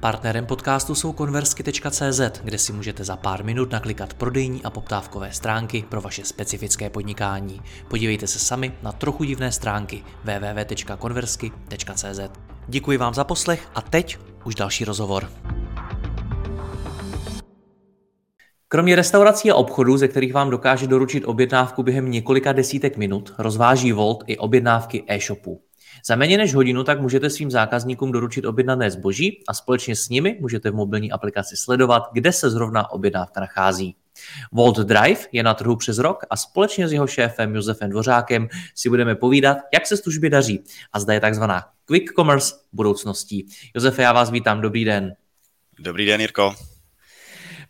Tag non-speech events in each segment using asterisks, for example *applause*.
Partnerem podcastu jsou konversky.cz, kde si můžete za pár minut naklikat prodejní a poptávkové stránky pro vaše specifické podnikání. Podívejte se sami na trochu divné stránky www.konversky.cz. Děkuji vám za poslech a teď už další rozhovor. Kromě restaurací a obchodů, ze kterých vám dokáže doručit objednávku během několika desítek minut, rozváží Volt i objednávky e-shopů. Za méně než hodinu tak můžete svým zákazníkům doručit objednané zboží a společně s nimi můžete v mobilní aplikaci sledovat, kde se zrovna objednávka nachází. Volt Drive je na trhu přes rok a společně s jeho šéfem Josefem Dvořákem si budeme povídat, jak se službě daří a zda je takzvaná quick commerce budoucností. Josefe, já vás vítám, dobrý den. Dobrý den, Jirko.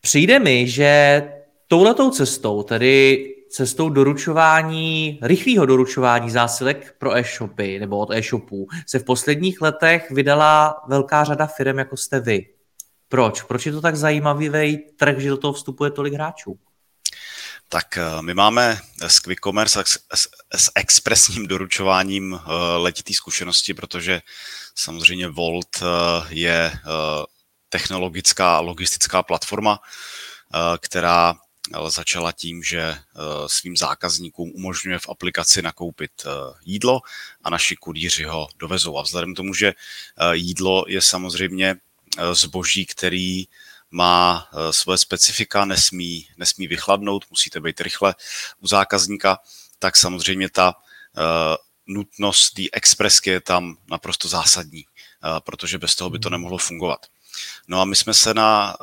Přijde mi, že touhletou cestou, tedy cestou doručování, rychlého doručování zásilek pro e-shopy nebo od e-shopů se v posledních letech vydala velká řada firm, jako jste vy. Proč? Proč je to tak zajímavý trh, že do toho vstupuje tolik hráčů? Tak eh, my máme s Quick Commerce a s, s expresním doručováním uh, letitý zkušenosti, protože samozřejmě Volt uh, je technologická logistická platforma, která začala tím, že eh, svým zákazníkům umožňuje v aplikaci nakoupit eh, jídlo a naši kurýři ho dovezou. A vzhledem k tomu, že eh, jídlo je samozřejmě zboží, který má svoje specifika, nesmí, nesmí vychladnout, musíte být rychle u zákazníka, tak samozřejmě ta nutnost té expresky je tam naprosto zásadní, protože bez toho by to nemohlo fungovat. No a my jsme se na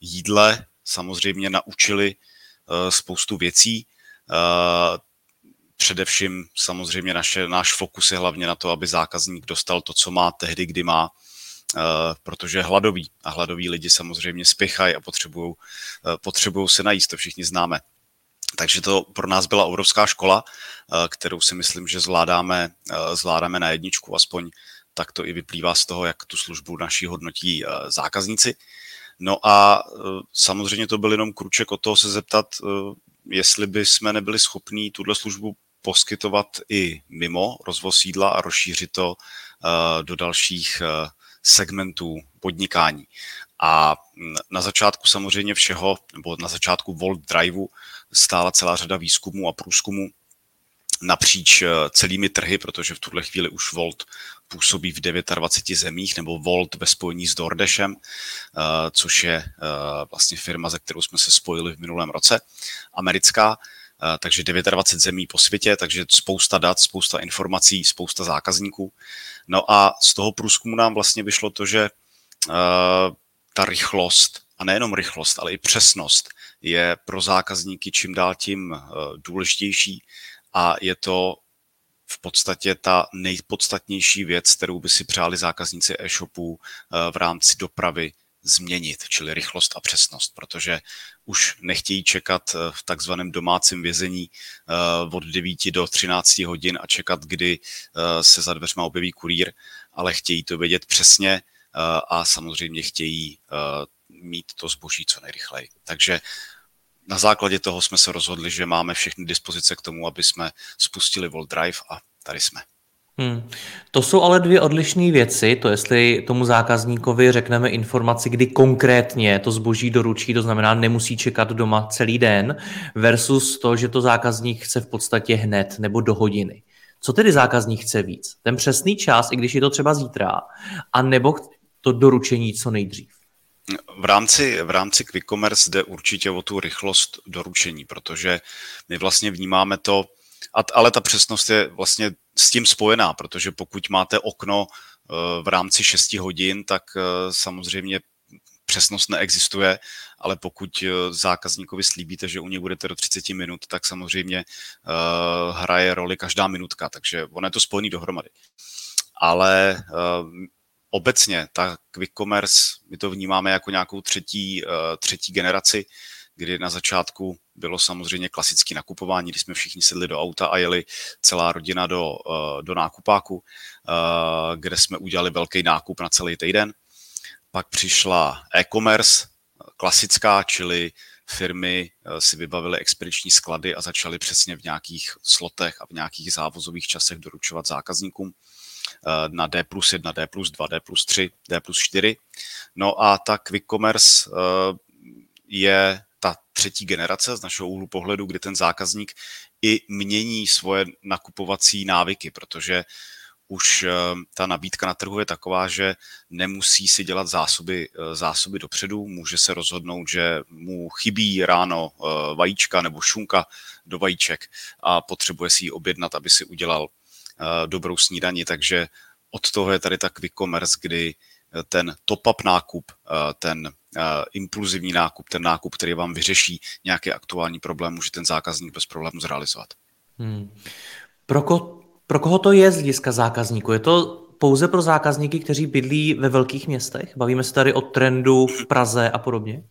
jídle samozřejmě naučili eh, spoustu věcí. Eh, především samozřejmě naše, náš fokus je hlavně na to, aby zákazník dostal to, co má tehdy, kdy má, eh, protože je hladový a hladoví lidi samozřejmě spěchají a potřebují potřebují se najíst, to všichni známe. Takže to pro nás byla obrovská škola, kterou si myslím, že zvládáme, zvládáme na jedničku, aspoň tak to i vyplývá z toho, jak tu službu naší hodnotí zákazníci. No a e, samozřejmě to byl jenom kruček od toho se zeptat, e, jestli by jsme nebyli schopní tuhle službu poskytovat i mimo rozvoz jídla a rozšířit to e, do dalších segmentů podnikání. A na začátku samozřejmě všeho, nebo na začátku Volt Driveu stála celá řada výzkumů a průzkumů napříč celými trhy, protože v tuhle chvíli už Volt působí v 29 zemích, nebo Volt ve spojení s DoorDashem, eh, což je eh, vlastně firma, ze kterou jsme se spojili v minulém roce, americká, eh, takže 29 zemí po světě, takže spousta dat, spousta informací, spousta zákazníků. No a z toho průzkumu nám vlastně vyšlo to, že ta rychlost, a nejenom rychlost, ale i přesnost je pro zákazníky čím dál tím důležitější a je to v podstatě ta nejpodstatnější věc, kterou by si přáli zákazníci e-shopů eh, v rámci dopravy změnit, čili rychlost a přesnost, protože už nechtějí čekat eh, v takzvaném domácím vězení eh, od 9 do 13 hodin a čekat, kdy se za dveřma objeví kurýr, ale chtějí to vědět přesně a samozřejmě chtějí mít to zboží co nejrychleji. Takže na základě toho jsme se rozhodli, že máme všechny dispozice k tomu, aby jsme spustili Volt Drive a tady jsme. Hmm. To jsou ale dvě odlišné věci, to jestli tomu zákazníkovi řekneme informaci, kdy konkrétně to zboží doručí, to znamená nemusí čekat doma celý den, versus to, že to zákazník chce v podstatě hned nebo do hodiny. Co tedy zákazník chce víc? Ten přesný čas, i když je to třeba zítra, a nebo to doručení co nejdřív? V rámci, v rámci Quick Commerce jde určitě o tu rychlost doručení, protože my vlastně vnímáme to, ale ta přesnost je vlastně s tím spojená, protože pokud máte okno eh, v rámci 6 hodin, tak eh, samozřejmě přesnost neexistuje, ale pokud eh, zákazníkovi slíbíte, že u něj budete do 30 minut, tak samozřejmě hraje roli každá minutka, takže ono je to spojený dohromady. Ale obecně ta quick commerce, my to vnímáme jako nějakou třetí, třetí generaci, kdy na začátku bylo samozřejmě klasické nakupování, kdy jsme všichni sedli do auta a jeli celá rodina do, do nákupáku, kde jsme udělali velký nákup na celý týden. Pak přišla e-commerce, klasická, čili firmy eh, si vybavily expediční sklady a začaly přesně v nějakých slotech a v nějakých závozových časech doručovat zákazníkům eh, na D plus 1, D plus 2, D plus 3, D plus 4. No a ta quick commerce eh, je ta třetí generace z našeho úhlu pohledu, kdy ten zákazník i mění svoje nakupovací návyky, protože už eh, ta nabídka na trhu je taková, že nemusí si dělat zásoby, eh, zásoby dopředu, může se rozhodnout, že mu chybí ráno eh, vajíčka nebo šunka do vajíček a potřebuje si ji objednat, aby si udělal dobrou snídani, takže od toho je tady ta quick commerce, kdy ten top-up nákup, ten impulzivní nákup, ten nákup, který vám vyřeší nějaký aktuální problém, může ten zákazník bez problému zrealizovat. Hmm. Pro, ko- pro koho to je z hlediska zákazníků? Je to pouze pro zákazníky, kteří bydlí ve velkých městech? Bavíme se tady o trendu v Praze a podobně?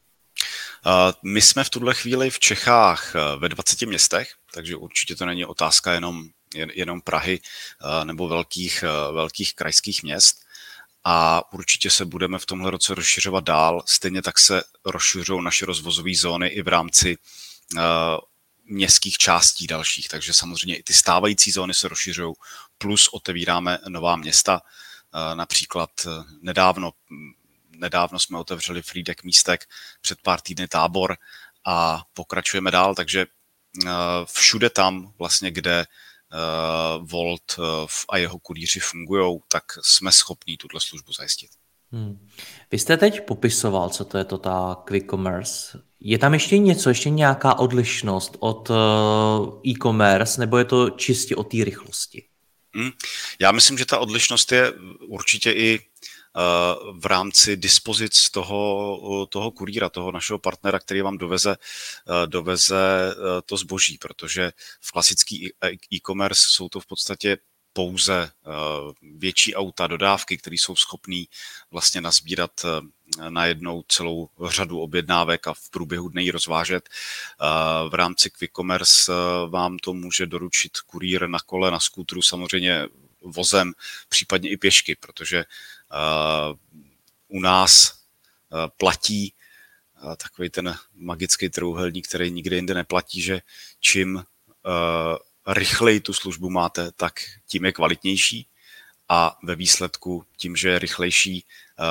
My jsme v tuhle chvíli v Čechách ve 20 městech, takže určitě to není otázka jenom, jenom Prahy e, nebo velkých, e, velkých krajských měst. A určitě se budeme v tomhle roce rozšiřovat dál. Stejně tak se rozšiřují naše rozvozové zóny i v rámci městských částí dalších, takže samozřejmě i ty stávající zóny se rozšiřují, plus otevíráme nová města, eh, například eh, nedávno, nedávno jsme otevřeli Frýdek místek, před pár týdny tábor a pokračujeme dál, takže eh, všude tam vlastně, kde Volt a jeho kurýři fungují, tak jsme schopní tuto službu zajistit. Hmm. Vy jste teď popisoval, co to je to ta quick commerce. Je tam ještě něco, ještě nějaká odlišnost od uh, e-commerce, nebo je to čistě o té rychlosti? Hmm. Já myslím, že ta odlišnost je určitě i uh, v rámci dispozic toho, toho kurýra, toho našeho partnera, který vám doveze, doveze to zboží, protože v klasický e-commerce jsou to v podstatě pouze eh, větší auta, dodávky, které jsou schopné vlastně nazbírat eh, na jednou celou řadu objednávek a v průběhu dne ji rozvážet. Eh, v rámci Quick Commerce vám to může doručit kurýr na kole, na skútru, samozřejmě vozem, případně i pěšky, protože u nás platí takový ten magický trouhelník, který nikde jinde neplatí, že čím rychleji tu službu máte, tak tím je kvalitnější a ve výsledku tím, že je rychlejší eh,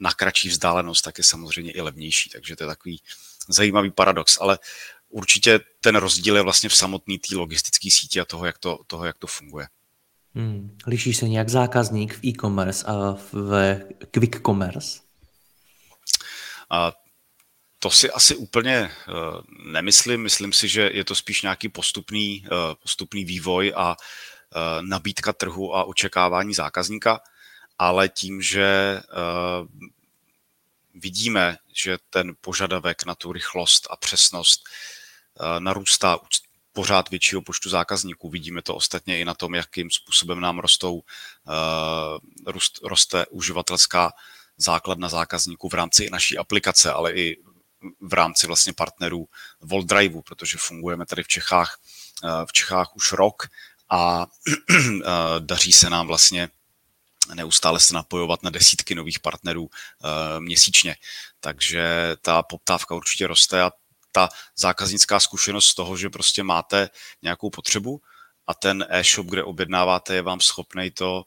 na kratší vzdálenost, tak je samozřejmě i levnější. Takže to je takový zajímavý paradox. Ale určitě ten rozdíl je vlastně v samotné té logistické síti a toho, jak to, toho, jak to funguje. Hmm. Liší se nějak zákazník v e-commerce a v quick commerce? A to si asi úplně eh, nemyslím. Myslím si, že je to spíš nějaký postupný, eh, postupný vývoj a eh, nabídka trhu a očekávání zákazníka, ale tím, že vidíme, že ten požadavek na tu rychlost a přesnost narůstá pořád většího počtu zákazníků. Vidíme to ostatně i na tom, jakým způsobem nám rostou, rost, roste uživatelská základna zákazníků v rámci naší aplikace, ale i v rámci vlastně partnerů Volt Driveu, protože fungujeme tady v Čechách, eh, v Čechách už rok a eh, daří se nám vlastně neustále se napojovat na desítky nových partnerů eh, měsíčně. Takže ta poptávka určitě roste a ta zákaznická zkušenost z toho, že prostě máte nějakou potřebu a ten e-shop, kde objednáváte, je vám schopný to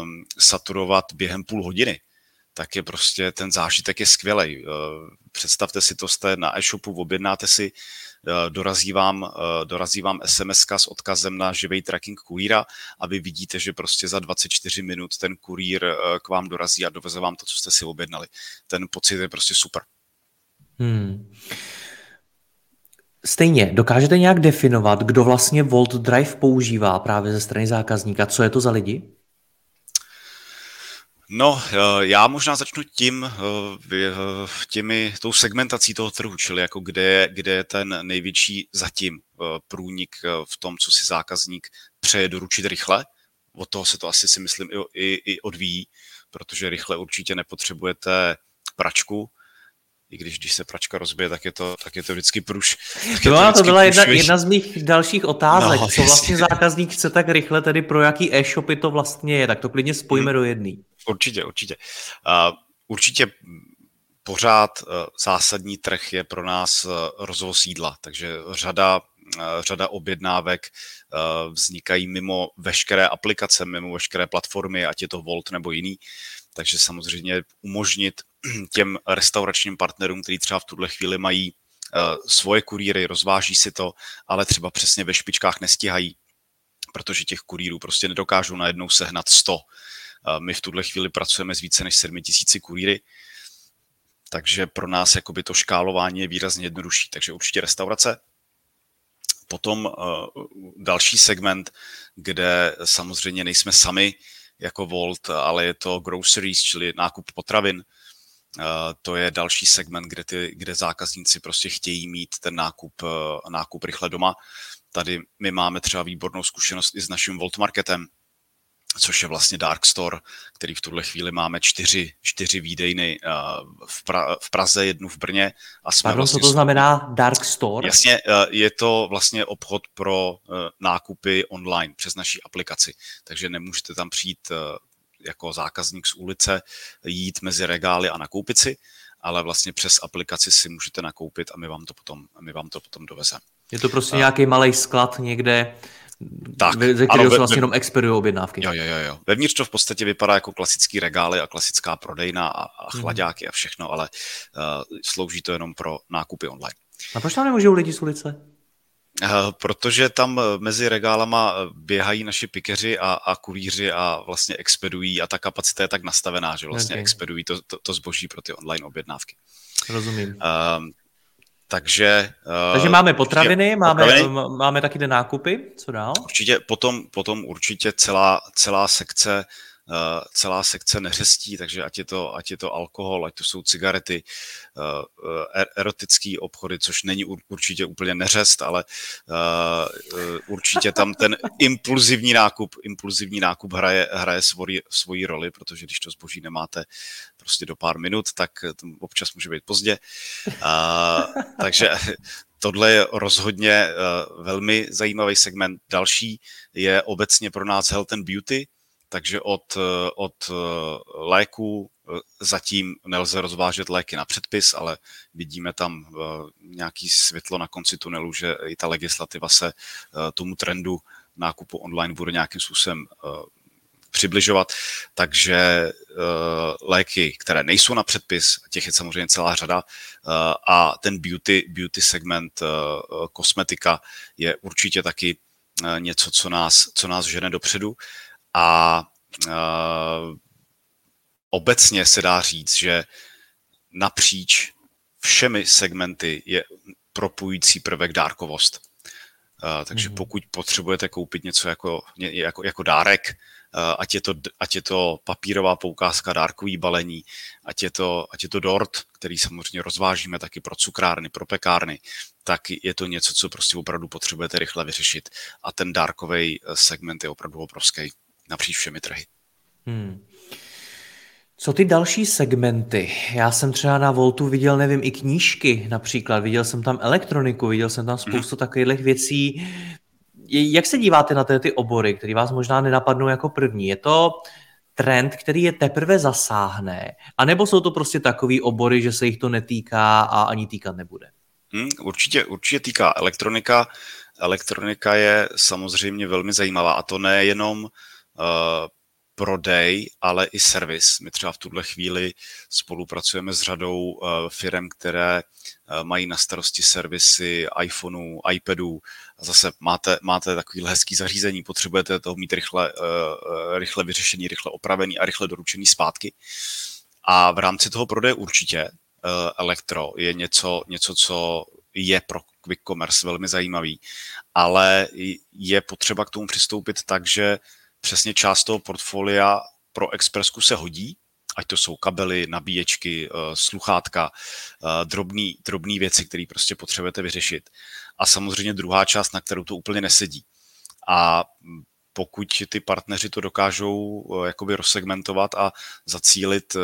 um, saturovat během půl hodiny tak je prostě ten zážitek je skvělý. Eh, představte si to, jste na e-shopu, objednáte si, eh, dorazí vám, eh, dorazí vám SMS s odkazem na živý tracking kurýra a vy vidíte, že prostě za 24 minut ten kurýr k vám dorazí a doveze vám to, co jste si objednali. Ten pocit je prostě super. Hmm. Stejně, dokážete nějak definovat, kdo vlastně Volt Drive používá právě ze strany zákazníka? Co je to za lidi? No, eh, já možná začnu tím, eh, těmi, tou segmentací toho trhu, čili jako kde kde je ten největší zatím eh, průnik v tom, co si zákazník přeje doručit rychle. Od toho se to asi si myslím i, i, i odvíjí. protože rychle určitě nepotřebujete pračku, i když když se pračka rozbije, tak je to, tak je to vždycky pruš. To, no, to byla jedna, jedna z mých dalších otázek. No, Co vlastně zákazník chce tak rychle, tedy pro jaký e-shopy to vlastně je, tak to klidně spojíme hmm. do jedný. Určitě, určitě. Uh, určitě pořád uh, zásadní trh je pro nás uh, rozvoz sídla, takže řada řada objednávek vznikají mimo veškeré aplikace, mimo veškeré platformy, ať je to Volt nebo jiný. Takže samozřejmě umožnit *clears throat* těm restauračním partnerům, kteří třeba v tuhle chvíli mají svoje kurýry, rozváží si to, ale třeba přesně ve špičkách nestíhají, protože těch kurýrů prostě nedokážou najednou sehnat 100. My v tuhle chvíli pracujeme s více než 7000 kurýry, takže pro nás jakoby to škálování je výrazně jednodušší. Takže určitě restaurace, Potom uh, další segment, kde samozřejmě nejsme sami jako Volt, ale je to groceries, čili nákup potravin. Uh, to je další segment, kde, ty, kde zákazníci prostě chtějí mít ten nákup, uh, nákup rychle doma. Tady my máme třeba výbornou zkušenost i s naším Volt Marketem, což je vlastně Dark Store, který v tuhle chvíli máme čtyři, čtyři výdejny eh, v, pra, v Praze, jednu v Brně. A jsme Pardon, vlastně, co to znamená Dark Store? Jasně, eh, je to vlastně obchod pro eh, nákupy online přes naší aplikaci, takže nemůžete tam přijít jako zákazník z ulice, jít mezi regály a nakoupit si, ale vlastně přes aplikaci si můžete nakoupit a my vám to potom, my vám to potom dovezeme. Je to prostě nějaký malý sklad někde, tak, ze kterého se vlastně ve, jenom expedují objednávky. Jo, jo, jo, jo. Vevnitř to v podstatě vypadá jako klasický regály a klasická prodejna a, a mhm. chladáky hmm. a všechno, ale uh, slouží to jenom pro nákupy online. A proč tam nemůžou lidi z ulice? Uh, protože tam eh, mezi regálama běhají naši pikeři a, a kurýři a vlastně expedují a ta kapacita je tak nastavená, že vlastně okay. expedují to, to, to zboží pro ty online objednávky. Rozumím. Uh, takže, Takže máme potraviny, určitě, máme, potraviny. máme taky ty nákupy, co dál? Určitě, potom, potom určitě celá, celá sekce Eh, celá sekce neřestí, takže ať je to, ať je to alkohol, ať to jsou cigarety, eh, eh, er, erotický obchody, což není určitě úplně neřest, ale určitě tam ten impulzivní nákup, impulzivní nákup hraje, hraje svoji, svoji roli, protože když to zboží nemáte prostě do pár minut, tak občas může být pozdě. takže tohle je rozhodně velmi zajímavý segment. Další je obecně pro nás health and beauty, takže od, eh, od eh, léků eh, zatím nelze rozvážet léky na předpis, ale vidíme tam nějaký světlo na konci tunelu, že i ta legislativa se tomu trendu nákupu online bude nějakým způsobem přibližovat. Takže léky, které nejsou na předpis, těch je samozřejmě celá řada, a ten beauty, beauty segment kosmetika je určitě taky něco, co nás, co nás žene dopředu. A uh, obecně se dá říct, že napříč všemi segmenty je propojující prvek dárkovost. Uh, takže mm-hmm. pokud potřebujete koupit něco jako, jako, jako dárek, uh, ať, je to, ať je to papírová poukázka, dárkový balení, ať je, to, ať je to dort, který samozřejmě rozvážíme taky pro cukrárny, pro pekárny, tak je to něco, co prostě opravdu potřebujete rychle vyřešit. A ten dárkový segment je opravdu obrovský napříč všemi trhy. Hmm. Co ty další segmenty? Já jsem třeba na Voltu viděl, nevím, i knížky například, viděl jsem tam elektroniku, viděl jsem tam spoustu hmm. takových věcí. Jak se díváte na ty, ty obory, které vás možná nenapadnou jako první? Je to trend, který je teprve zasáhne? A nebo jsou to prostě takový obory, že se jich to netýká a ani týkat nebude? Hmm, určitě, určitě týká elektronika. Elektronika je samozřejmě velmi zajímavá a to nejenom prodej, ale i servis. My třeba v tuhle chvíli spolupracujeme s řadou uh, firm, které uh, mají na starosti servisy iPhoneů, iPadů. Zase máte, máte takový hezký zařízení, potřebujete toho mít rychle, rychle vyřešený, rychle opravený a rychle doručený zpátky. A v rámci toho prodeje určitě elektro je něco, něco, co je pro quick commerce velmi zajímavý, ale je potřeba k tomu přistoupit tak, že přesně část toho portfolia pro Expressku se hodí, ať to jsou kabely, nabíječky, eh, sluchátka, eh, drobný, drobný věci, které prostě potřebujete vyřešit. A samozřejmě druhá část, na kterou to úplně nesedí. A pokud ty partneři to dokážou jakoby rozsegmentovat a zacílit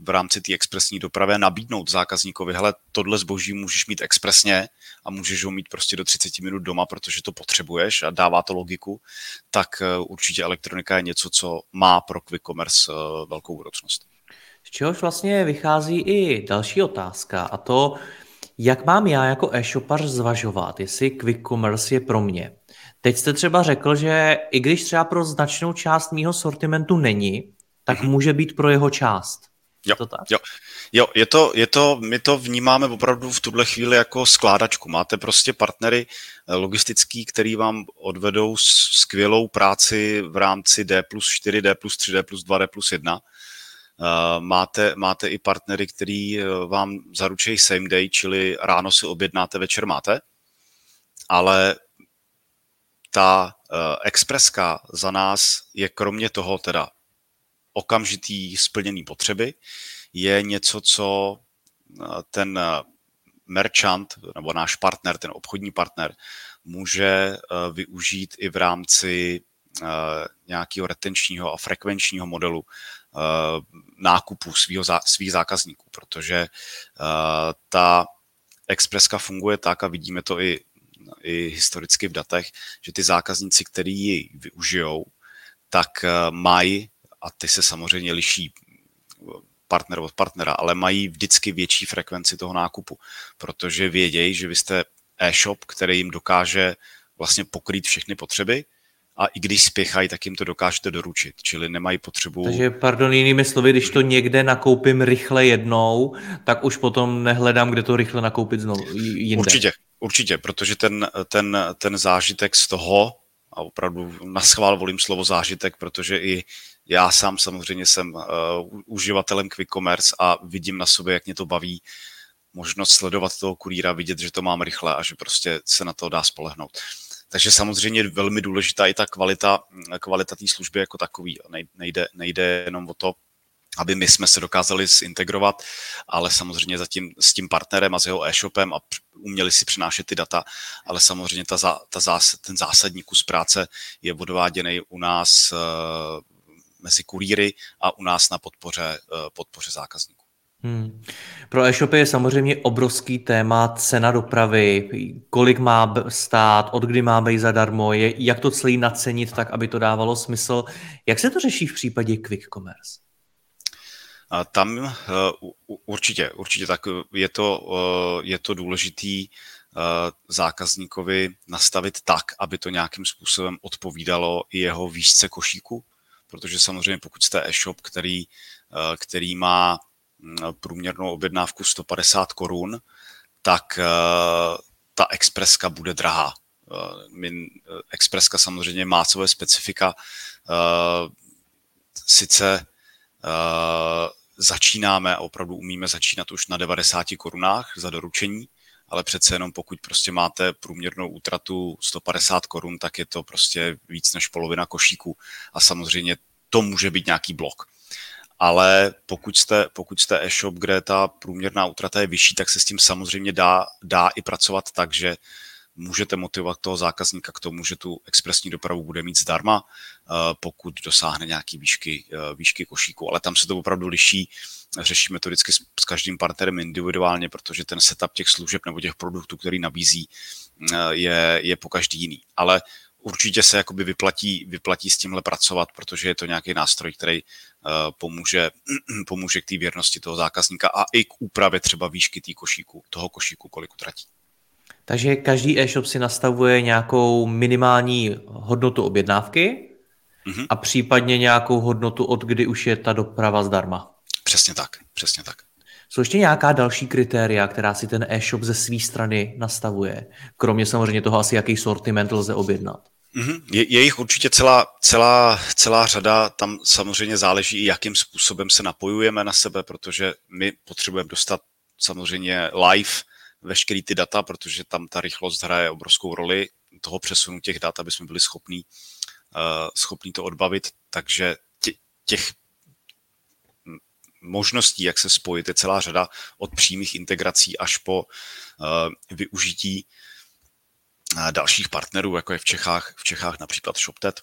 v rámci té expresní dopravy nabídnout zákazníkovi, hele, tohle zboží můžeš mít expresně a můžeš ho mít prostě do 30 minut doma, protože to potřebuješ a dává to logiku, tak určitě elektronika je něco, co má pro quick commerce velkou budoucnost. Z čehož vlastně vychází i další otázka a to, jak mám já jako e-shopař zvažovat, jestli quick commerce je pro mě. Teď jste třeba řekl, že i když třeba pro značnou část mýho sortimentu není, tak mm-hmm. může být pro jeho část. Jo, to tak? jo. jo je, to, je to, my to vnímáme opravdu v tuhle chvíli jako skládačku. Máte prostě partnery eh, logistický, který vám odvedou skvělou práci v rámci D plus 4, D plus 3, D plus 2, D plus 1 Eh, máte, máte i partnery, který eh, vám zaručí same day, čili ráno si objednáte, večer máte, ale ta expreska za nás je kromě toho teda okamžitý splněný potřeby, je něco, co ten merchant nebo náš partner, ten obchodní partner, může využít i v rámci nějakého retenčního a frekvenčního modelu Eh, nákupů svýho, svých zákazníků, protože eh, ta expreska funguje tak a vidíme to i, i historicky v datech, že ty zákazníci, kteří ji využijou, tak eh, mají, a ty se samozřejmě liší partner od partnera, ale mají vždycky větší frekvenci toho nákupu, protože vědějí, že vy jste e-shop, který jim dokáže vlastně pokrýt všechny potřeby, a i když spěchají, tak jim to dokážete doručit, čili nemají potřebu... Takže, pardon, jinými slovy, když to někde nakoupím rychle jednou, tak už potom nehledám, kde to rychle nakoupit znovu jinde. Určitě, určitě, protože ten, ten, ten zážitek z toho, a opravdu na schvál volím slovo zážitek, protože i já sám samozřejmě jsem uh, uživatelem quick commerce a vidím na sobě, jak mě to baví, možnost sledovat toho kurýra, vidět, že to mám rychle a že prostě se na to dá spolehnout. Takže samozřejmě velmi důležitá i ta kvalita, kvalita té služby jako takový. Nejde, nejde jenom o to, aby my jsme se dokázali zintegrovat, ale samozřejmě zatím s tím partnerem a s jeho e-shopem a uměli si přinášet ty data, ale samozřejmě ta, ta ten zásadní kus práce je odváděný u nás uh, mezi kurýry a u nás na podpoře, uh, podpoře zákazníků. Hmm. Pro e-shopy je samozřejmě obrovský téma cena dopravy, kolik má stát, od kdy má být zadarmo, je, jak to celý nacenit tak, aby to dávalo smysl. Jak se to řeší v případě quick commerce? A tam uh, určitě, určitě tak je to, uh, je to důležitý zákazníkovi nastavit tak, aby to nějakým způsobem odpovídalo i jeho výšce košíku, protože samozřejmě pokud jste e-shop, který, který má průměrnou objednávku 150 korun, tak eh, ta expreska bude drahá. Eh, eh, expreska samozřejmě má své specifika. Sice začínáme opravdu umíme začínat už na 90 korunách za doručení, ale přece jenom pokud prostě máte průměrnou útratu 150 korun, tak je to prostě víc než polovina košíku. A samozřejmě to může být nějaký blok. Ale pokud jste, pokud jste e-shop, kde ta průměrná útrata je vyšší, tak se s tím samozřejmě dá, dá i pracovat tak, že můžete motivovat toho zákazníka k tomu, že tu expresní dopravu bude mít zdarma, eh, pokud dosáhne nějaký výšky, eh, výšky košíku. Ale tam se to opravdu liší. Řešíme to vždycky s každým partnerem individuálně, protože ten setup těch služeb nebo těch produktů, který nabízí, eh, je, je po každý jiný. Ale určitě se jakoby vyplatí, vyplatí s tímhle pracovat, protože je to nějaký nástroj, který pomůže, *clears throat* pomůže k té věrnosti toho zákazníka a i k úpravě třeba výšky tý košíku, toho košíku, kolik utratí. Takže každý e-shop si nastavuje nějakou minimální hodnotu objednávky mm-hmm. a případně nějakou hodnotu, od kdy už je ta doprava zdarma. Přesně tak, přesně tak. Jsou ještě nějaká další kritéria, která si ten e-shop ze své strany nastavuje? Kromě samozřejmě toho asi, jaký sortiment lze objednat. Mm-hmm. Je, je jich určitě celá, celá, celá řada, tam samozřejmě záleží i jakým způsobem se napojujeme na sebe, protože my potřebujeme dostat samozřejmě live veškerý ty data, protože tam ta rychlost hraje obrovskou roli toho přesunu těch dat, aby jsme byli schopní, uh, schopní to odbavit, takže těch možností, jak se spojit, je celá řada od přímých integrací až po uh, využití dalších partnerů, jako je v Čechách, v Čechách například ShopTet,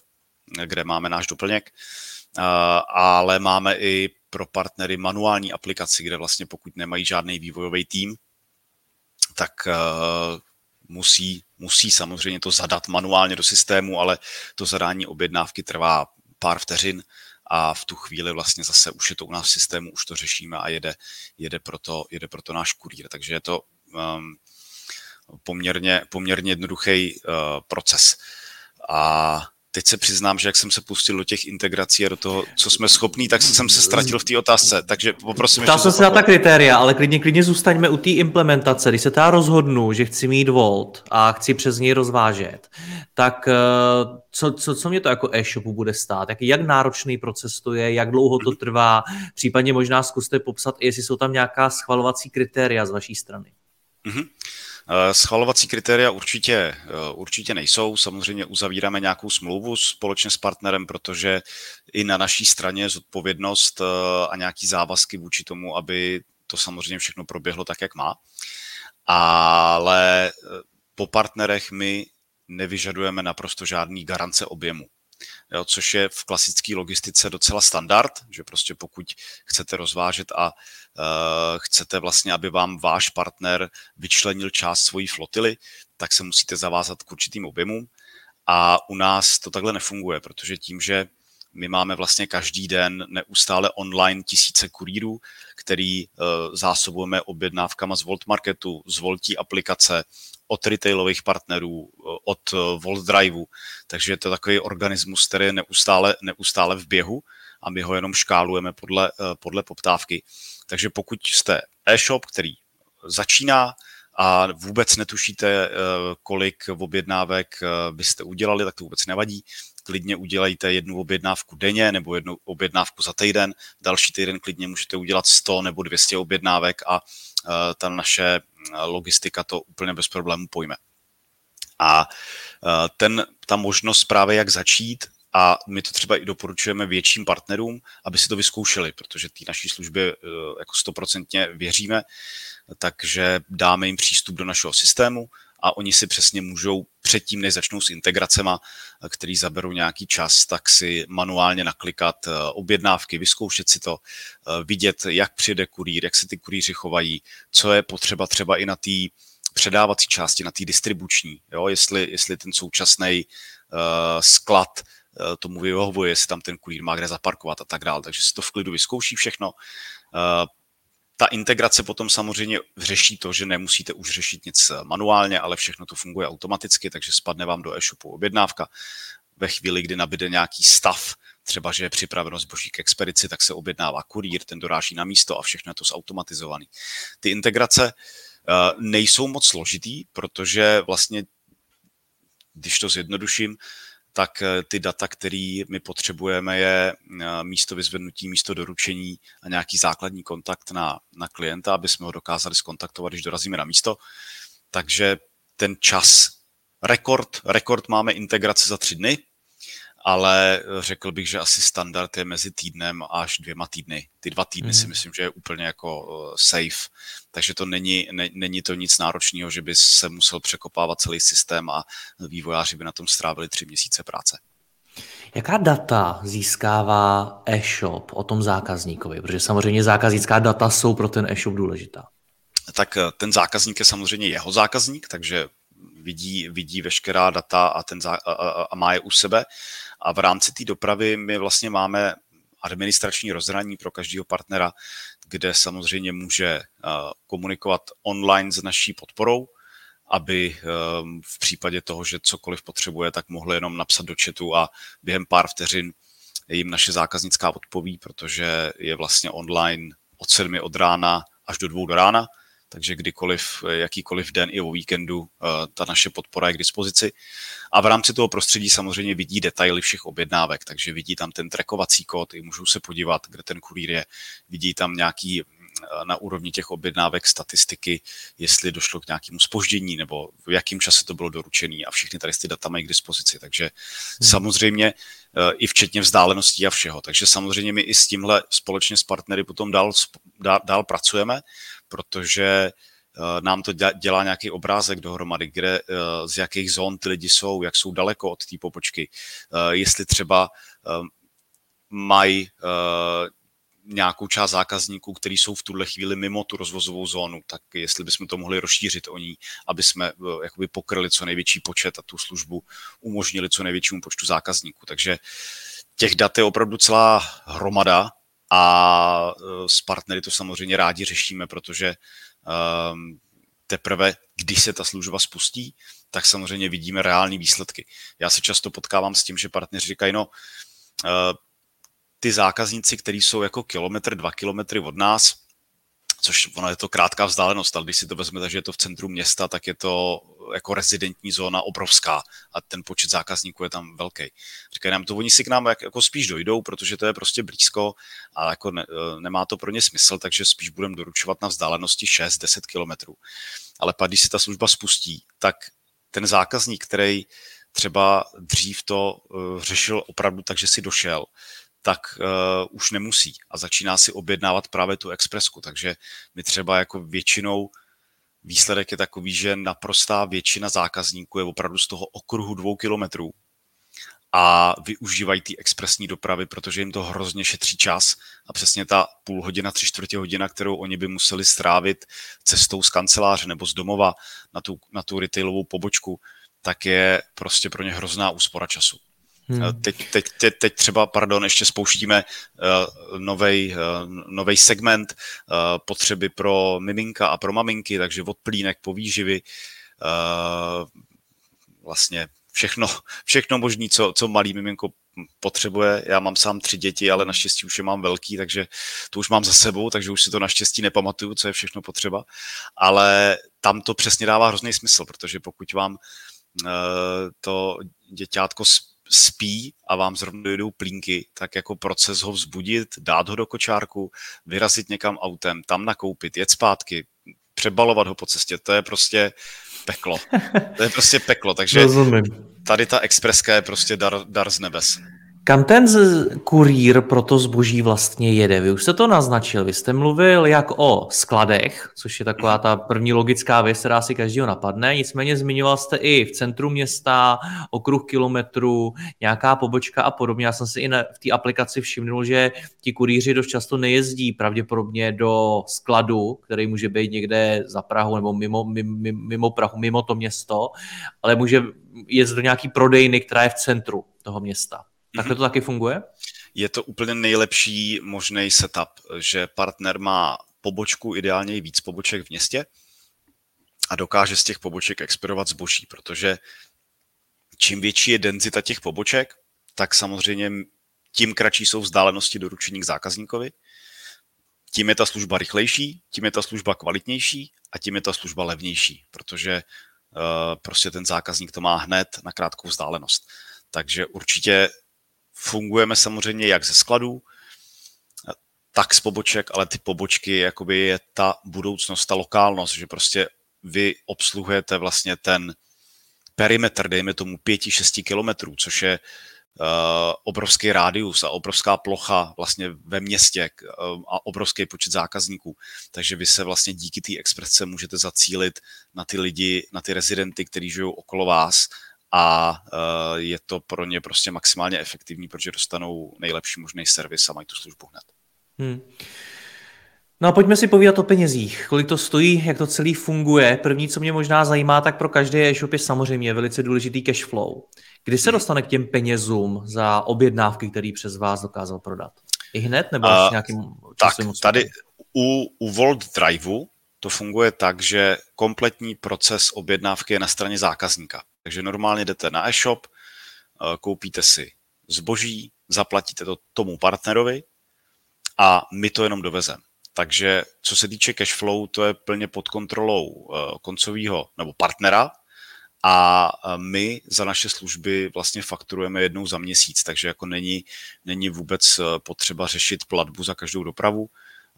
kde máme náš doplněk, ale máme i pro partnery manuální aplikaci, kde vlastně pokud nemají žádný vývojový tým, tak musí, musí samozřejmě to zadat manuálně do systému, ale to zadání objednávky trvá pár vteřin a v tu chvíli vlastně zase už je to u nás v systému, už to řešíme a jede, jede, proto, jede proto náš kurýr. Takže je to um, poměrně, poměrně jednoduchý uh, proces. A teď se přiznám, že jak jsem se pustil do těch integrací a do toho, co jsme schopní, tak jsem se ztratil v té otázce, takže poprosím Ptal jsem se na ta kritéria, ale klidně, klidně zůstaňme u té implementace. Když se teda rozhodnu, že chci mít Volt a chci přes něj rozvážet, tak eh, co, co, co mě to jako e-shopu bude stát? Jak, jak náročný proces to je, jak dlouho to trvá? Případně možná zkuste popsat, jestli jsou tam nějaká schvalovací kritéria z vaší strany. Mm-hmm. Eh, schvalovací kritéria určitě, eh, určitě nejsou. Samozřejmě uzavíráme nějakou smlouvu společně s partnerem, protože i na naší straně je zodpovědnost eh, a nějaký závazky vůči tomu, aby to samozřejmě všechno proběhlo tak, jak má. Ale po partnerech my nevyžadujeme naprosto žádný garance objemu jo, což je v klasické logistice docela standard, že prostě pokud chcete rozvážet a chcete vlastně, aby vám váš partner vyčlenil část svojí flotily, tak se musíte zavázat k určitým objemům. A u nás to takhle nefunguje, protože tím, že my máme vlastně každý den neustále online tisíce kurýrů, který uh, zásobujeme objednávkama z Volt Marketu, z Voltí aplikace, od retailových partnerů, od eh, Volt Driveu, takže je to takový organismus, který je neustále, neustále v běhu a my ho jenom škálujeme podle, eh, podle poptávky. Takže pokud jste e-shop, který začíná a vůbec netušíte, eh, kolik objednávek byste udělali, tak to vůbec nevadí. Klidně udělejte jednu objednávku denně nebo jednu objednávku za týden. Další týden klidně můžete udělat 100 nebo 200 objednávek a ta naše logistika to úplně bez problémů pojme. A ten, ta možnost právě jak začít, a my to třeba i doporučujeme větším partnerům, aby si to vyzkoušeli, protože té naší službě e, jako stoprocentně věříme, takže dáme jim přístup do našeho systému a oni si přesně můžou předtím, než začnou s integracema, který zaberou nějaký čas, tak si manuálně naklikat e, objednávky, vyzkoušet si to, e, vidět, jak přijde kurýr, jak se ty kurýři chovají, co je potřeba třeba i na té předávací části, na té distribuční, jo? Jestli, jestli ten současný uh, sklad tomu vyhovuje, jestli tam ten kurýr má kde zaparkovat a tak dále. Takže si to v klidu vyzkouší všechno. Uh, ta integrace potom samozřejmě řeší to, že nemusíte už řešit nic manuálně, ale všechno to funguje automaticky, takže spadne vám do e-shopu objednávka. Ve chvíli, kdy nabide nějaký stav, třeba, že je připraveno zboží k expedici, tak se objednává kurýr, ten doráží na místo a všechno je to zautomatizovaný. Ty integrace Eh, nejsou moc složitý, protože vlastně, když to zjednoduším, tak eh, ty data, které my potřebujeme, je eh, místo vyzvednutí, místo doručení a nějaký základní kontakt na, na klienta, aby jsme ho dokázali skontaktovat, když dorazíme na místo. Takže ten čas, rekord, rekord máme integrace za tři dny, ale řekl bych, že asi standard je mezi týdnem až dvěma týdny. Ty dva týdny mm. si mhm. myslím, že je úplně jako uh, safe, takže to není, ne, není to nic náročného, že by se musel překopávat celý systém a vývojáři by na tom strávili tři měsíce práce. Jaká data získává e-shop o tom zákazníkovi? Protože samozřejmě zákaznická data jsou pro ten e-shop důležitá. Tak eh, ten zákazník je samozřejmě jeho zákazník, takže vidí, vidí veškerá data a, ten zá, a, a, a má je u sebe. A v rámci té dopravy my vlastně máme administrační rozhraní pro každého partnera, kde samozřejmě může komunikovat online s naší podporou, aby v případě toho, že cokoliv potřebuje, tak mohl jenom napsat do chatu a během pár vteřin jim naše zákaznická odpoví, protože je vlastně online od 7 od rána až do 2 do rána takže kdykoliv, jakýkoliv den i o víkendu eh, ta naše podpora je k dispozici. A v rámci toho prostředí samozřejmě vidí detaily všech objednávek, takže vidí tam ten trackovací kód, i můžou se podívat, kde ten kurýr je, vidí tam nějaký eh, na úrovni těch objednávek statistiky, jestli došlo k nějakému spoždění nebo v jakém čase to bylo doručené a všechny tady ty data mají k dispozici. Takže hmm. samozřejmě eh, i včetně vzdáleností a všeho. Takže samozřejmě my i s tímhle společně s partnery potom dál, dál, dál pracujeme protože nám to dělá nějaký obrázek dohromady, kde, z jakých zón ty lidi jsou, jak jsou daleko od té pobočky, jestli třeba mají nějakou část zákazníků, kteří jsou v tuhle chvíli mimo tu rozvozovou zónu, tak jestli bychom to mohli rozšířit o ní, aby jsme eh, jakoby pokryli co největší počet a tu službu umožnili co největšímu počtu zákazníků. Takže těch dat je opravdu celá hromada a eh, s partnery to samozřejmě rádi řešíme, protože um, teprve, když se ta služba spustí, tak samozřejmě vidíme reální výsledky. Já se často potkávám s tím, že partneři říkají, no, uh, ty zákazníci, kteří jsou jako kilometr, dva kilometry od nás, což ono je to krátká vzdálenost, ale když si to vezmete, že je to v centru města, tak je to jako rezidentní zóna obrovská a ten počet zákazníků je tam velký. Říkají nám to, oni si k nám jako spíš dojdou, protože to je prostě blízko a jako ne, nemá to pro ně smysl, takže spíš budeme doručovat na vzdálenosti 6-10 kilometrů. Ale pak, když se ta služba spustí, tak ten zákazník, který třeba dřív to uh, řešil opravdu tak, že si došel, tak uh, už nemusí a začíná si objednávat právě tu expresku. Takže my třeba jako většinou výsledek je takový, že naprostá většina zákazníků je opravdu z toho okruhu dvou kilometrů a využívají ty expresní dopravy, protože jim to hrozně šetří čas a přesně ta půl hodina, tři čtvrtě hodina, kterou oni by museli strávit cestou z kanceláře nebo z domova na tu, na tu retailovou pobočku, tak je prostě pro ně hrozná úspora času. Hmm. Eh, teď, teď, teď, teď třeba, pardon, ještě spouštíme uh, nový uh, segment uh, potřeby pro miminka a pro maminky, takže od plínek po výživy, uh, vlastně všechno, všechno možné, co, co malý miminko potřebuje. Já mám sám tři děti, ale naštěstí už je mám velký, takže to už mám za sebou, takže už si to naštěstí nepamatuju, co je všechno potřeba. Ale tam to přesně dává hrozný smysl, protože pokud vám to děťátko spí a vám zrovna dojdou plínky, tak jako proces ho vzbudit, dát ho do kočárku, vyrazit někam autem, tam nakoupit, jet zpátky, přebalovat ho po cestě, to je prostě peklo. To je prostě peklo, takže Rozumím. tady ta expreska je prostě dar, dar z nebes. Kam ten kurýr pro to zboží vlastně jede? Vy už jste to naznačil, vy jste mluvil jak o skladech, což je taková ta první logická věc, která si každého napadne, nicméně zmiňoval jste i v centru města, okruh kilometrů, nějaká pobočka a podobně. Já jsem si i na, v té aplikaci všimnul, že ti kurýři dost často nejezdí pravděpodobně do skladu, který může být někde za Prahu nebo mimo, mimo, mimo Prahu, mimo to město, ale může jezdit do nějaký prodejny, která je v centru toho města. Takhle to taky funguje? Je to úplně nejlepší možný setup, že partner má pobočku, ideálně i víc poboček v městě a dokáže z těch poboček expirovat zboží, protože čím větší je denzita těch poboček, tak samozřejmě tím kratší jsou vzdálenosti doručení k zákazníkovi, tím je ta služba rychlejší, tím je ta služba kvalitnější a tím je ta služba levnější, protože uh, prostě ten zákazník to má hned na krátkou vzdálenost. Takže určitě fungujeme samozřejmě jak ze skladů, tak z poboček, ale ty pobočky jakoby je ta budoucnost, ta lokálnost, že prostě vy obsluhujete vlastně ten perimetr, dejme tomu 5-6 kilometrů, což je uh, obrovský rádius a obrovská plocha vlastně ve městě uh, a obrovský počet zákazníků. Takže vy se vlastně díky té expresce můžete zacílit na ty lidi, na ty rezidenty, kteří žijou okolo vás a eh, je to pro ně prostě maximálně efektivní, protože dostanou nejlepší možný servis a mají tu službu hned. Hmm. No a pojďme si povídat o penězích. Kolik to stojí, jak to celý funguje. První, co mě možná zajímá, tak pro každý e-shop je samozřejmě velice důležitý cash flow. Kdy se hmm. dostane k těm penězům za objednávky, který přes vás dokázal prodat? I hned nebo uh, nějakým Tak, tady u, u Volt Driveu to funguje tak, že kompletní proces objednávky je na straně zákazníka. Takže normálně jdete na e-shop, eh, koupíte si zboží, zaplatíte to tomu partnerovi a my to jenom dovezeme. Takže co se týče cash flow, to je plně pod kontrolou eh, koncového nebo partnera a eh, my za naše služby vlastně fakturujeme jednou za měsíc, takže jako není, není vůbec potřeba řešit platbu za každou dopravu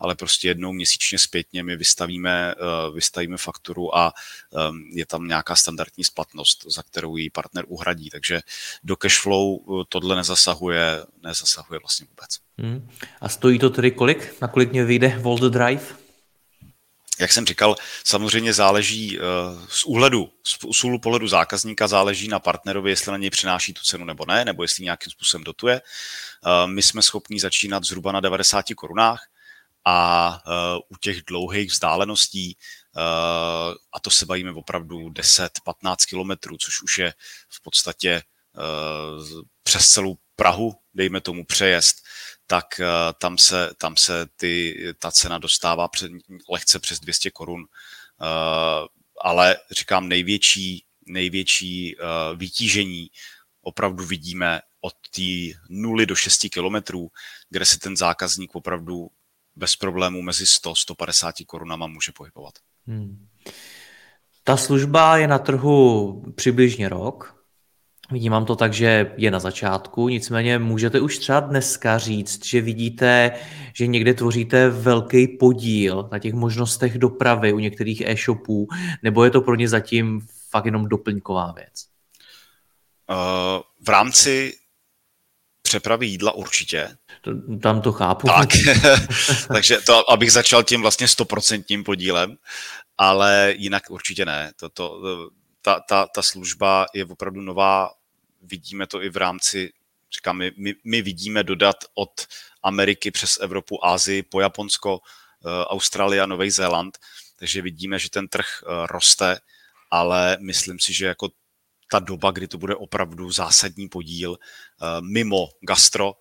ale prostě jednou měsíčně zpětně my vystavíme, eh, vystavíme fakturu a ehm, je tam nějaká standardní splatnost, za kterou ji partner uhradí. Takže do cashflow eh, tohle nezasahuje, nezasahuje vlastně vůbec. Hmm. A stojí to tedy kolik? Na kolik mě vyjde Volt Drive? jak jsem říkal, samozřejmě záleží z úhledu, z úhlu pohledu zákazníka záleží na partnerovi, jestli na něj přináší tu cenu nebo ne, nebo jestli nějakým způsobem dotuje. My jsme schopni začínat zhruba na 90 korunách a u těch dlouhých vzdáleností Eh, a to se bavíme opravdu 10-15 kilometrů, což už je v podstatě eh, přes celou Prahu, dejme tomu přejezd, tak tam se, tam se ty, ta cena dostává před, lehce přes 200 korun. Ale říkám, největší, největší vytížení opravdu vidíme od té 0 do 6 kilometrů, kde se ten zákazník opravdu bez problémů mezi 100-150 korunama může pohybovat. Hmm. Ta služba je na trhu přibližně rok. Vnímám to tak, že je na začátku, nicméně můžete už třeba dneska říct, že vidíte, že někde tvoříte velký podíl na těch možnostech dopravy u některých e-shopů, nebo je to pro ně zatím fakt jenom doplňková věc? Uh, v rámci přepravy jídla určitě. To, tam to chápu. Tak, *laughs* takže to, abych začal tím vlastně stoprocentním podílem, ale jinak určitě ne. To, to, ta, ta, ta služba je opravdu nová, vidíme to i v rámci, říkám, my, my, my vidíme dodat od Ameriky přes Evropu, Asii, po Japonsko, eh, Austrálie a Nový Zéland, takže vidíme, že ten trh eh, roste, ale myslím si, že jako ta doba, kdy to bude opravdu zásadní podíl eh, mimo gastro,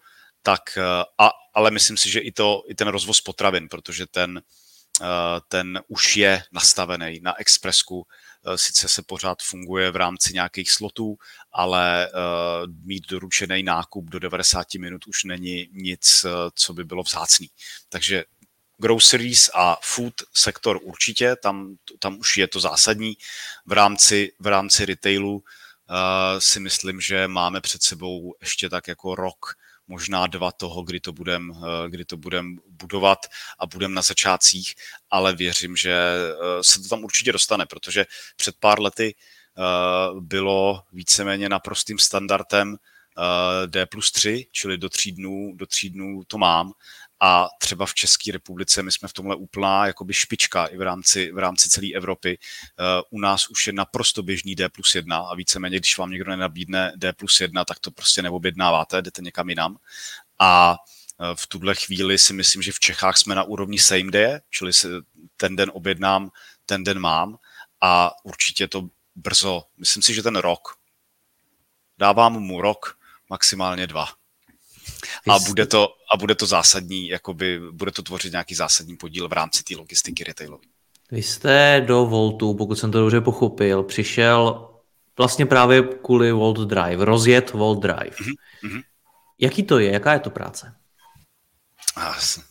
tak, eh, a, ale myslím si, že i, to, i ten rozvoz potravin, protože ten, eh, ten už je nastavený na expresku, sice se pořád funguje v rámci nějakých slotů, ale mít doručený nákup do 90 minut už není nic, co by bylo vzácný. Takže groceries a food sektor určitě, tam, tam už je to zásadní. V rámci, v rámci retailu si myslím, že máme před sebou ještě tak jako rok, možná dva toho, kdy to budeme eh, kdy to budem budovat a budeme na začátcích, ale věřím, že eh, se to tam určitě dostane, protože před pár lety eh, bylo víceméně naprostým standardem D plus 3, čili do tří dnů, do tří dnů to mám a třeba v České republice my jsme v tomhle úplná jakoby špička i v rámci, v rámci celé Evropy. Uh, u nás už je naprosto běžný D plus 1 a víceméně, když vám někdo nenabídne D plus 1, tak to prostě neobjednáváte, jdete někam jinam. A uh, v tuhle chvíli si myslím, že v Čechách jsme na úrovni same day, čili ten den objednám, ten den mám a určitě to brzo, myslím si, že ten rok, dávám mu rok, maximálně dva a bude to, a bude to zásadní, jakoby, bude to tvořit nějaký zásadní podíl v rámci té logistiky retailové. Vy jste do Voltu, pokud jsem to dobře pochopil, přišel vlastně právě kvůli Volt Drive, rozjet Volt Drive. Mm-hmm. Jaký to je? Jaká je to práce?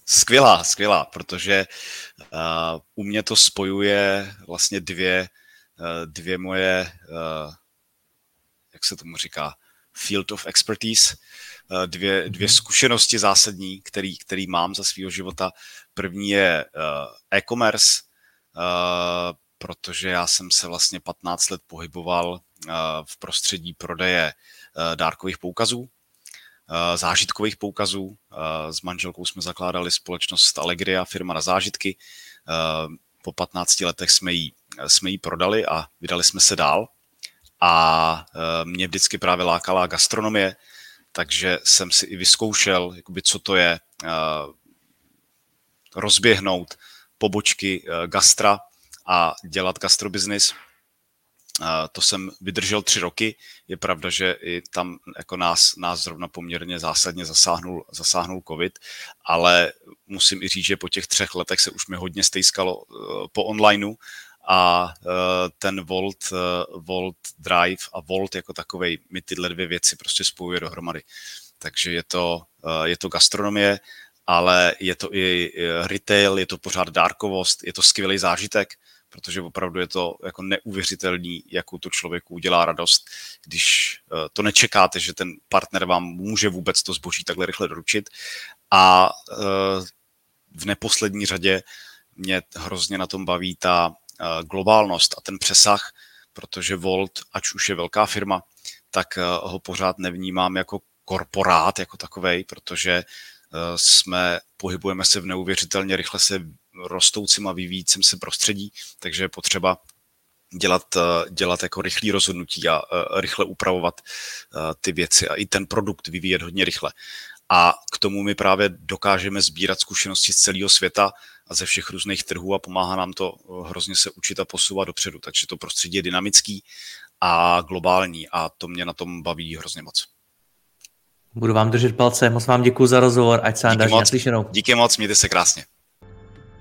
Skvělá, skvělá, protože uh, u mě to spojuje vlastně dvě, uh, dvě moje, uh, jak se tomu říká, field of expertise. Eh, dvě, dvě mhm. zkušenosti zásadní, který, který mám za svého života. První je eh, e-commerce, eh, protože já jsem se vlastně 15 let pohyboval v prostředí prodeje dárkových poukazů, zážitkových poukazů. S manželkou jsme zakládali společnost Allegria, firma na zážitky. Po 15 letech jsme ji, jsme ji prodali a vydali jsme se dál. A mě vždycky právě lákala gastronomie, takže jsem si i vyzkoušel, jakoby, co to je uh, rozběhnout pobočky uh, gastra a dělat gastrobiznis. Uh, to jsem vydržel tři roky. Je pravda, že i tam jako nás, nás zrovna poměrně zásadně zasáhnul, zasáhnul covid, ale musím i říct, že po těch třech letech se už mi hodně stejskalo po onlineu a e, ten Volt, e, Volt Drive a Volt jako takový mi tyhle dvě věci prostě spojuje dohromady. Takže je to, e, je to gastronomie, ale je to i retail, je to pořád dárkovost, je to skvělý zážitek, protože opravdu je to jako neuvěřitelný, jakou to člověku udělá radost, když to nečekáte, že ten partner vám může vůbec to zboží takhle rychle doručit. A v neposlední řadě mě hrozně na tom baví ta globálnost a ten přesah, protože Volt, ať už je velká firma, tak eh, ho pořád nevnímám jako korporát jako takovej, protože eh, jsme, pohybujeme se v neuvěřitelně rychle se rostoucím a vyvíjícím se prostředí, takže je potřeba dělat, eh, dělat jako rychlé rozhodnutí a eh, rychle upravovat eh, ty věci a i ten produkt vyvíjet hodně rychle. A k tomu my právě dokážeme sbírat zkušenosti z celého světa a ze všech různých trhů a pomáhá nám to hrozně se učit a posouvat dopředu. Takže to prostředí je dynamický a globální a to mě na tom baví hrozně moc. Budu vám držet palce, moc vám děkuji za rozhovor, ať se vám daří naslyšenou. Díky moc, mějte se krásně.